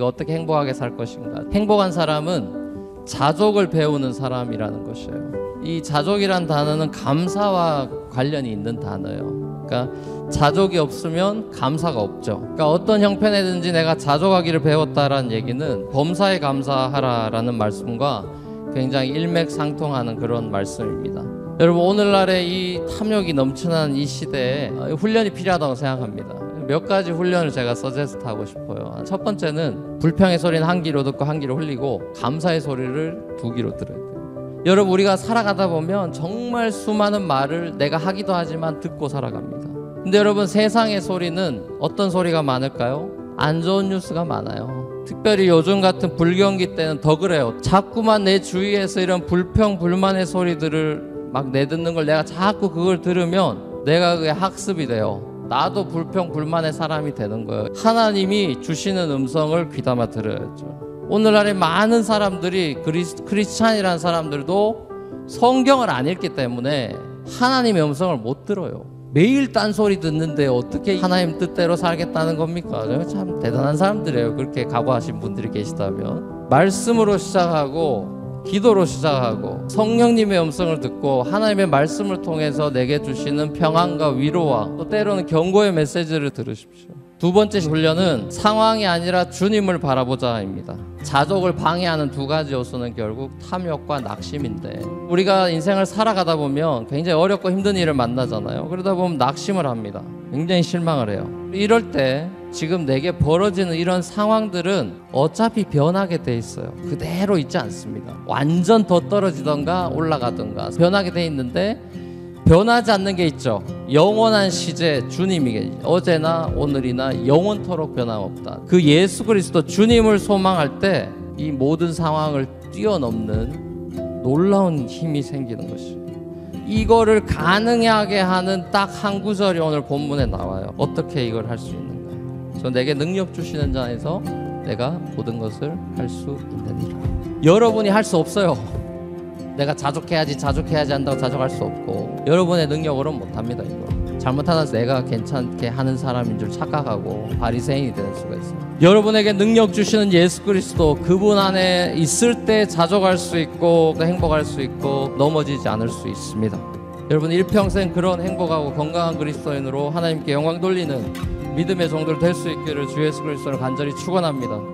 어떻게 행복하게 살 것인가. 행복한 사람은 자족을 배우는 사람이라는 것이에요. 이 자족이란 단어는 감사와 관련이 있는 단어예요. 그러니까 자족이 없으면 감사가 없죠. 그러니까 어떤 형편에든지 내가 자족하기를 배웠다라는 얘기는 범사에 감사하라라는 말씀과 굉장히 일맥상통하는 그런 말씀입니다. 여러분 오늘날의 이 탐욕이 넘치는 이 시대에 훈련이 필요하다고 생각합니다. 몇 가지 훈련을 제가 서제스트 하고 싶어요. 첫 번째는 불평의 소리는 한 귀로 듣고 한 귀로 흘리고 감사의 소리를 두 귀로 들어야 돼요. 여러분 우리가 살아가다 보면 정말 수많은 말을 내가 하기도 하지만 듣고 살아갑니다. 근데 여러분 세상의 소리는 어떤 소리가 많을까요? 안 좋은 뉴스가 많아요. 특별히 요즘 같은 불경기 때는 더 그래요. 자꾸만 내 주위에서 이런 불평 불만의 소리들을 막 내듣는 걸 내가 자꾸 그걸 들으면 내가 그게 학습이 돼요. 나도 불평 불만의 사람이 되는 거예요. 하나님이 주시는 음성을 귀담아 들어야죠. 오늘날에 많은 사람들이 그리스, 크리스찬이라는 사람들도 성경을 안 읽기 때문에 하나님의 음성을 못 들어요. 매일 딴소리 듣는데 어떻게 하나님 뜻대로 살겠다는 겁니까? 참 대단한 사람들이에요. 그렇게 각오하신 분들이 계시다면. 말씀으로 시작하고 기도로 시작하고 성령님의 음성을 듣고 하나님의 말씀을 통해서 내게 주시는 평안과 위로와 또 때로는 경고의 메시지를 들으십시오. 두 번째 훈련은 상황이 아니라 주님을 바라보자입니다. 자족을 방해하는 두 가지 요소는 결국 탐욕과 낙심인데 우리가 인생을 살아가다 보면 굉장히 어렵고 힘든 일을 만나잖아요. 그러다 보면 낙심을 합니다. 굉장히 실망을 해요. 이럴 때 지금 내게 벌어지는 이런 상황들은 어차피 변하게 돼 있어요. 그대로 있지 않습니다. 완전 더 떨어지던가 올라가던가 변하게 돼 있는데 변하지 않는 게 있죠. 영원한 시제 주님이 어제나 오늘이나 영원토록 변함없다. 그 예수 그리스도 주님을 소망할 때 이 모든 상황을 뛰어넘는 놀라운 힘이 생기는 것이. 이거를 가능하게 하는 딱 한 구절이 오늘 본문에 나와요. 어떻게 이걸 할 수 있는가? 저 내게 능력 주시는 자에서 내가 모든 것을 할 수 있느니라. 여러분이 할 수 없어요. 내가 자족해야지 자족해야지 한다고 자족할 수 없고 여러분의 능력으로는 못합니다 이거. 잘못하다 내가 괜찮게 하는 사람인 줄 착각하고 바리새인이 되는 수가 있어요 여러분에게 능력 주시는 예수 그리스도 그분 안에 있을 때 자족할 수 있고 행복할 수 있고 넘어지지 않을 수 있습니다. 여러분 일평생 그런 행복하고 건강한 그리스도인으로 하나님께 영광 돌리는 믿음의 종들 될수 있기를 주 예수 그리스도를 간절히 축원합니다.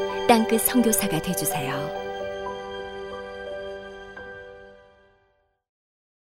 땅끝 성교사가 되주세요